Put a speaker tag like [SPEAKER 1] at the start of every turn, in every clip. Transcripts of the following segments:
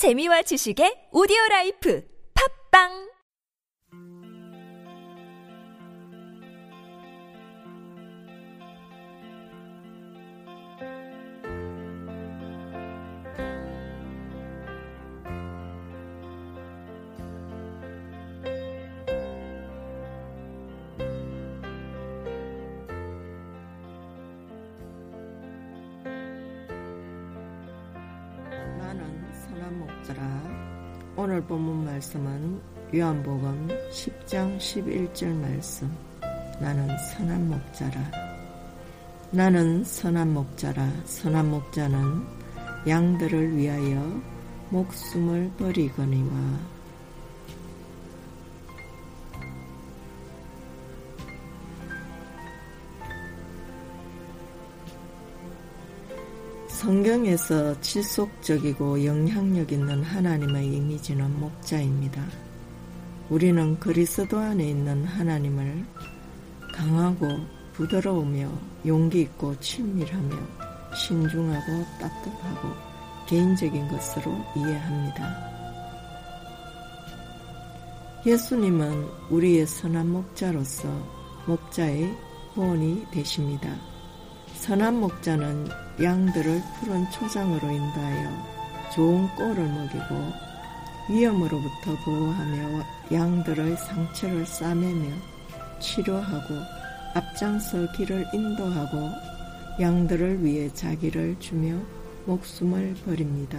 [SPEAKER 1] 재미와 지식의 오디오 라이프. 팝빵
[SPEAKER 2] 목자라. 오늘 본문 말씀은 요한복음 10장 11절 말씀. 나는 선한 목자라. 나는 선한 목자라. 선한 목자는 양들을 위하여 목숨을 버리거니와. 성경에서 지속적이고 영향력 있는 하나님의 이미지는 목자입니다. 우리는 그리스도 안에 있는 하나님을 강하고 부드러우며 용기 있고 친밀하며 신중하고 따뜻하고 개인적인 것으로 이해합니다. 예수님은 우리의 선한 목자로서 목자의 후원이 되십니다. 선한 목자는 양들을 푸른 초장으로 인도하여 좋은 꼴을 먹이고 위험으로부터 보호하며 양들의 상처를 싸매며 치료하고 앞장서 길을 인도하고 양들을 위해 자기를 주며 목숨을 버립니다.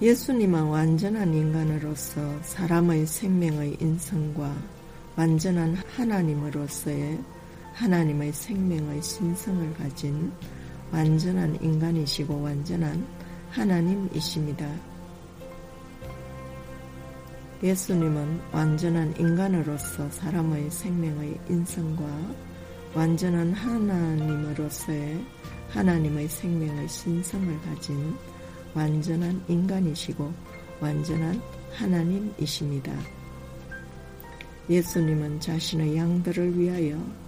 [SPEAKER 2] 예수님은 완전한 인간으로서 사람의 생명의 인성과 완전한 하나님으로서의 하나님의 생명의 신성을 가진 완전한 인간이시고 완전한 하나님이십니다. 예수님은 완전한 인간으로서 사람의 생명의 인성과 완전한 하나님으로서의 하나님의 생명의 신성을 가진 완전한 인간이시고 완전한 하나님이십니다. 예수님은 자신의 양들을 위하여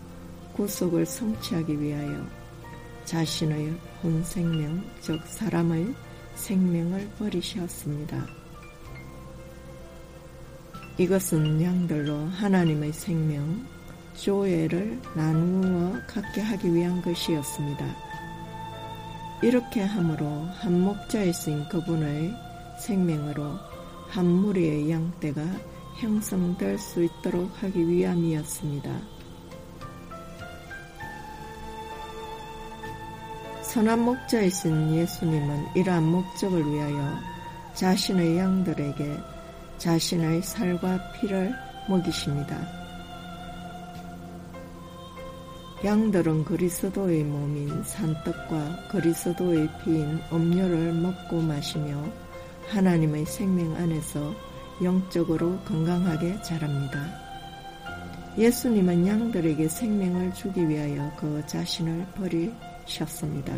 [SPEAKER 2] 구속을 성취하기 위하여 자신의 혼생명, 즉 사람의 생명을 버리셨습니다. 이것은 양들로 하나님의 생명, 조회를 나누어 갖게 하기 위한 것이었습니다. 이렇게 함으로 한 쓰인 그분의 생명으로 한 무리의 양떼가 형성될 수 있도록 하기 위함이었습니다. 선한 목자이신 예수님은 이러한 목적을 위하여 자신의 양들에게 자신의 살과 피를 먹이십니다. 양들은 그리스도의 몸인 산떡과 그리스도의 피인 음료를 먹고 마시며 하나님의 생명 안에서 영적으로 건강하게 자랍니다. 예수님은 양들에게 생명을 주기 위하여 그 자신을 버리 셨습니다.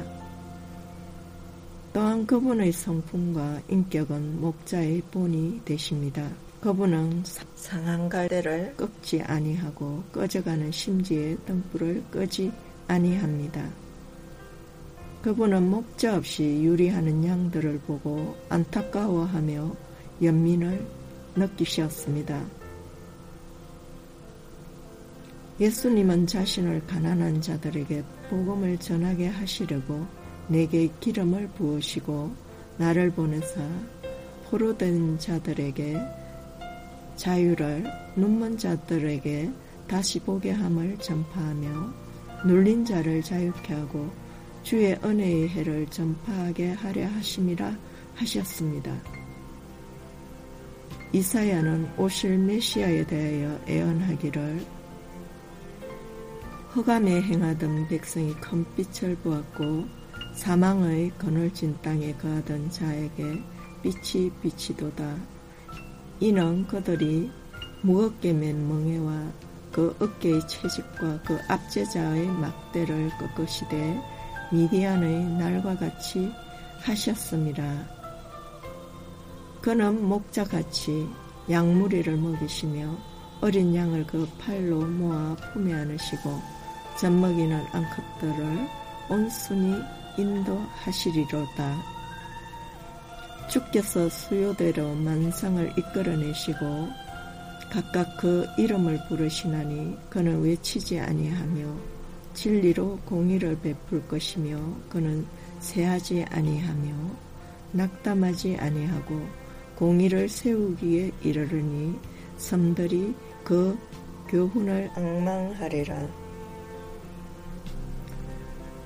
[SPEAKER 2] 또한 그분의 성품과 인격은 목자의 본이 되십니다. 그분은 상한 갈대를 꺾지 아니하고 꺼져가는 심지의 등불을 끄지 아니합니다. 그분은 목자 없이 유리하는 양들을 보고 안타까워하며 연민을 느끼셨습니다. 예수님은 자신을 가난한 자들에게 복음을 전하게 하시려고 내게 기름을 부으시고 나를 보내사 포로된 자들에게 자유를 눈먼 자들에게 다시 보게 함을 전파하며 눌린 자를 자유케 하고 주의 은혜의 해를 전파하게 하려 하심이라 하셨습니다. 이사야는 오실 메시아에 대하여 애언하기를 흑암에 행하던 백성이 큰 빛을 보았고 사망의 그늘진 땅에 거하던 자에게 빛이 비치도다. 이는 그들이 무겁게 맨 멍에와 그 어깨의 채집과 그 압제자의 막대를 꺾으시되 미디안의 날과 같이 하셨습니다. 그는 목자같이 양무리를 먹이시며 어린 양을 그 팔로 모아 품에 안으시고 젖먹이는 암컷들을 온순히 인도하시리로다. 주께서 수요대로 만상을 이끌어내시고 각각 그 이름을 부르시나니 그는 외치지 아니하며 진리로 공의를 베풀 것이며 그는 세하지 아니하며 낙담하지 아니하고 공의를 세우기에 이르르니 섬들이 그 교훈을 악망하리라.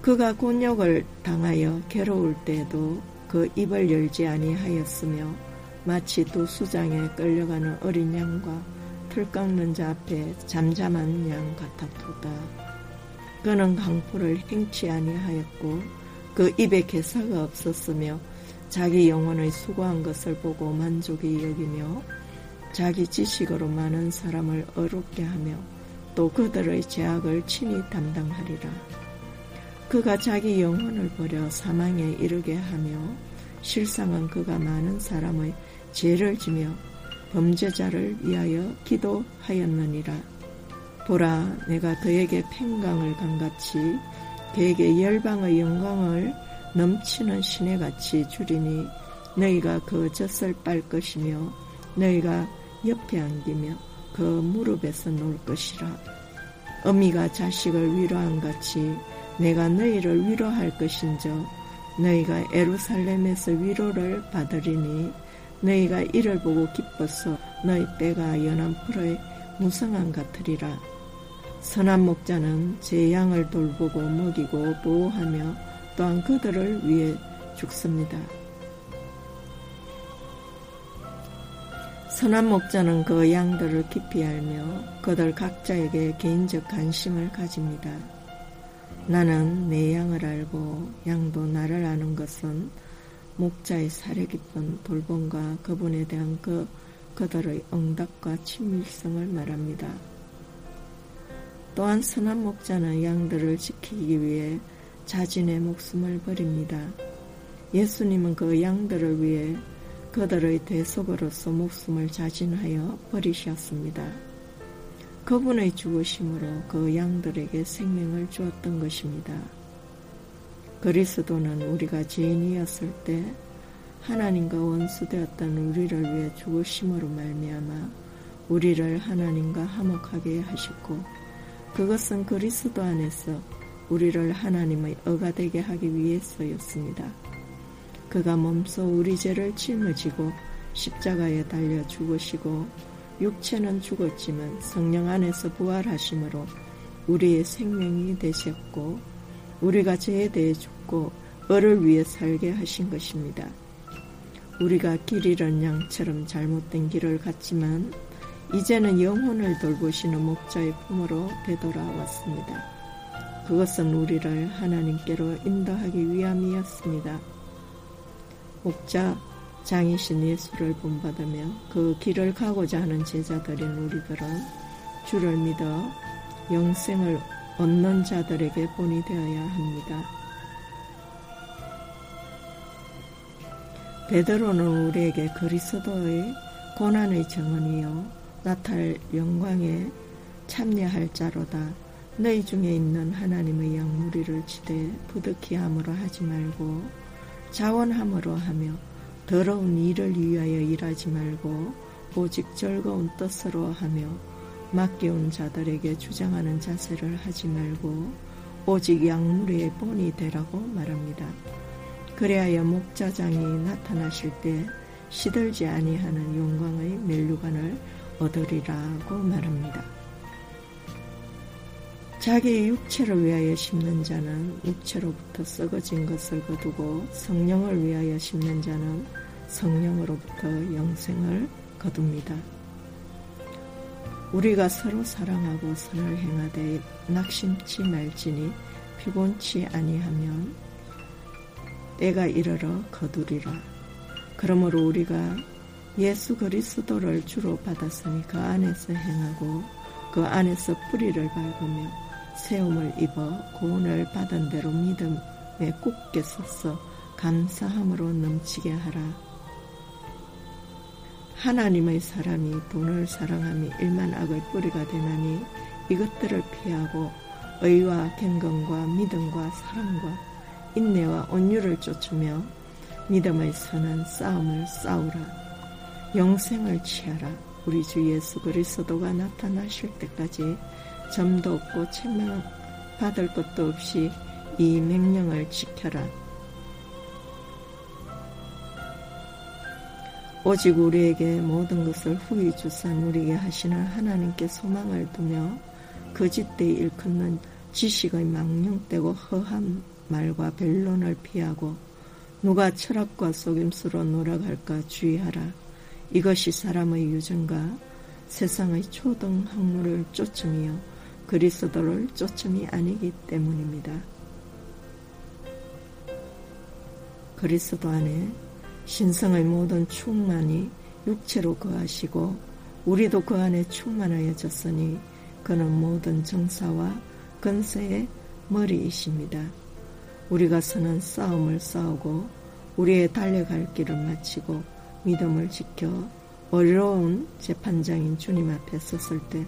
[SPEAKER 2] 그가 곤욕을 당하여 괴로울 때에도 그 입을 열지 아니하였으며 마치 두 수장에 끌려가는 어린 양과 틀 깎는 자 앞에 잠잠한 양 같았도다. 그는 강포를 행치 아니하였고 그 입에 개사가 없었으며 자기 영혼의 수고한 것을 보고 만족이 여기며 자기 지식으로 많은 사람을 어렵게 하며 또 그들의 죄악을 친히 담당하리라. 그가 자기 영혼을 버려 사망에 이르게 하며 실상은 그가 많은 사람의 죄를 지며 범죄자를 위하여 기도하였느니라. 보라, 내가 그에게 팽강을 강같이 그에게 열방의 영광을 넘치는 시내같이 주리니 너희가 그 젖을 빨 것이며 너희가 옆에 안기며 그 무릎에서 놀 것이라. 어미가 자식을 위로한 같이 내가 너희를 위로할 것인저 너희가 에루살렘에서 위로를 받으리니 너희가 이를 보고 기뻐서 너희 때가 연한 풀의 무성한 같으리라. 선한 목자는 제 양을 돌보고 먹이고 보호하며 또한 그들을 위해 죽습니다. 선한 목자는 그 양들을 깊이 알며 그들 각자에게 개인적 관심을 가집니다. 나는 내 양을 알고 양도 나를 아는 것은 목자의 사려 깊은 돌봄과 그분에 대한 그 그들의 응답과 친밀성을 말합니다. 또한 선한 목자는 양들을 지키기 위해 자신의 목숨을 버립니다. 예수님은 그 양들을 위해 그들의 대속으로서 목숨을 자진하여 버리셨습니다. 그분의 죽으심으로 그 양들에게 생명을 주었던 것입니다. 그리스도는 우리가 죄인이었을 때 하나님과 원수되었던 우리를 위해 죽으심으로 말미암아 우리를 하나님과 화목하게 하셨고 그것은 그리스도 안에서 우리를 하나님의 어가 되게 하기 위해서였습니다. 그가 몸소 우리 죄를 짊어지고 십자가에 달려 죽으시고 육체는 죽었지만 성령 안에서 부활하심으로 우리의 생명이 되셨고 우리가 죄에 대해 죽고 을을 위해 살게 하신 것입니다. 우리가 길 잃은 양처럼 잘못된 길을 갔지만 이제는 영혼을 돌보시는 목자의 품으로 되돌아왔습니다. 그것은 우리를 하나님께로 인도하기 위함이었습니다. 목자 장이신 예수를 본받으며 그 길을 가고자 하는 제자들인 우리들은 주를 믿어 영생을 얻는 자들에게 본이 되어야 합니다. 베드로는 우리에게 그리스도의 고난의 정언이요 나탈 영광에 참여할 자로다. 너희 중에 있는 하나님의 영무리를 치되 부득히 함으로 하지 말고 자원함으로 하며 더러운 일을 위하여 일하지 말고 오직 즐거운 뜻으로 하며 맡겨온 자들에게 주장하는 자세를 하지 말고 오직 양무리의 본이 되라고 말합니다. 그래야 목자장이 나타나실 때 시들지 아니하는 영광의 멜류관을 얻으리라고 말합니다. 자기의 육체를 위하여 심는 자는 육체로부터 썩어진 것을 거두고 성령을 위하여 심는 자는 성령으로부터 영생을 거둡니다. 우리가 서로 사랑하고 선을 행하되 낙심치 말지니 피곤치 아니하면 때가 이르러 거두리라. 그러므로 우리가 예수 그리스도를 주로 받았으니 그 안에서 행하고 그 안에서 뿌리를 밟으며 세움을 입어 구원을 받은 대로 믿음에 굳게 서서 감사함으로 넘치게 하라. 하나님의 사람이 돈을 사랑함이 일만 악의 뿌리가 되나니 이것들을 피하고 의와 경건과 믿음과 사랑과 인내와 온유를 쫓으며 믿음의 선한 싸움을 싸우라. 영생을 취하라. 우리 주 예수 그리스도가 나타나실 때까지 점도 없고 책망 받을 것도 없이 이 명령을 지켜라. 오직 우리에게 모든 것을 후히 주산 우리에게 하시는 하나님께 소망을 두며 거짓되이 일컫는 지식의 망령되고 허한 말과 변론을 피하고 누가 철학과 속임수로 놀아갈까 주의하라. 이것이 사람의 유전과 세상의 초등 학문을 쫓음이요 그리스도를 쫓음이 아니기 때문입니다. 그리스도 안에 신성의 모든 충만이 육체로 거하시고 우리도 그 안에 충만하여졌으니 그는 모든 정사와 건세의 머리이십니다. 우리가 선한 싸움을 싸우고 우리의 달려갈 길을 마치고 믿음을 지켜 어려운 재판장인 주님 앞에 섰을 때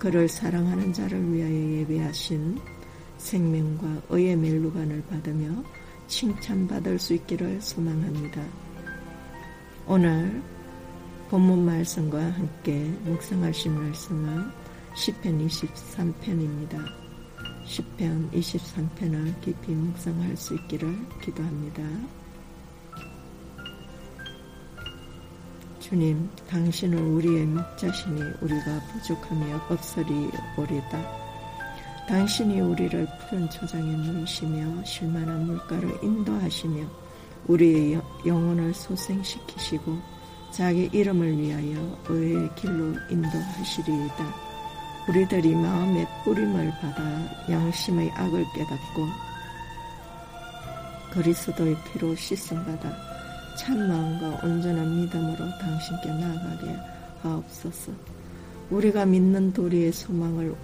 [SPEAKER 2] 그를 사랑하는 자를 위하여 예배하신 생명과 의의 멜루관을 받으며 칭찬받을 수 있기를 소망합니다. 오늘 본문 말씀과 함께 묵상하신 말씀은 10편 23편입니다. 10편 23편을 깊이 묵상할 수 있기를 기도합니다. 주님, 당신은 우리의 목자시니 우리가 부족하며 없으리오리다. 당신이 우리를 푸른 초장에 누이시며 실만한 물가를 인도하시며 우리의 영혼을 소생시키시고 자기 이름을 위하여 의의 길로 인도하시리이다. 우리들이 마음의 뿌림을 받아 양심의 악을 깨닫고 그리스도의 피로 씻음받아 참 마음과 온전한 믿음으로 당신께 나아가게 하옵소서. 우리가 믿는 도리의 소망을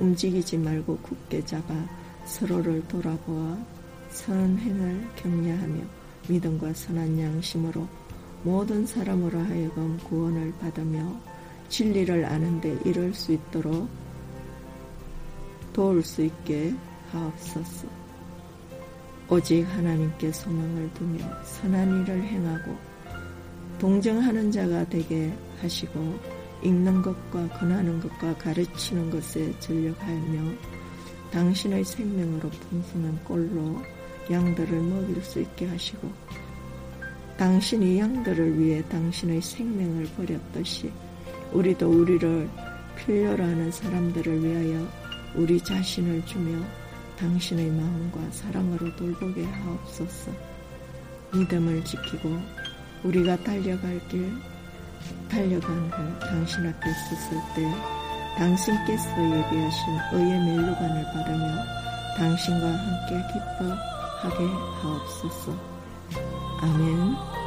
[SPEAKER 2] 움직이지 말고 굳게 잡아 서로를 돌아보아 선행을 격려하며 믿음과 선한 양심으로 모든 사람으로 하여금 구원을 받으며 진리를 아는데 이룰 수 있도록 도울 수 있게 하옵소서. 오직 하나님께 소망을 두며 선한 일을 행하고 동정하는 자가 되게 하시고 읽는 것과 권하는 것과 가르치는 것에 전력하며 당신의 생명으로 풍성한 꼴로 양들을 먹일 수 있게 하시고 당신이 양들을 위해 당신의 생명을 버렸듯이 우리도 우리를 필요로 하는 사람들을 위하여 우리 자신을 주며 당신의 마음과 사랑으로 돌보게 하옵소서. 믿음을 지키고 우리가 달려갈 길 달려간 후 당신 앞에 섰을 때 당신께서 예비하신 의의 멜루관을 받으며 당신과 함께 기뻐 하게 하옵소서. 아멘.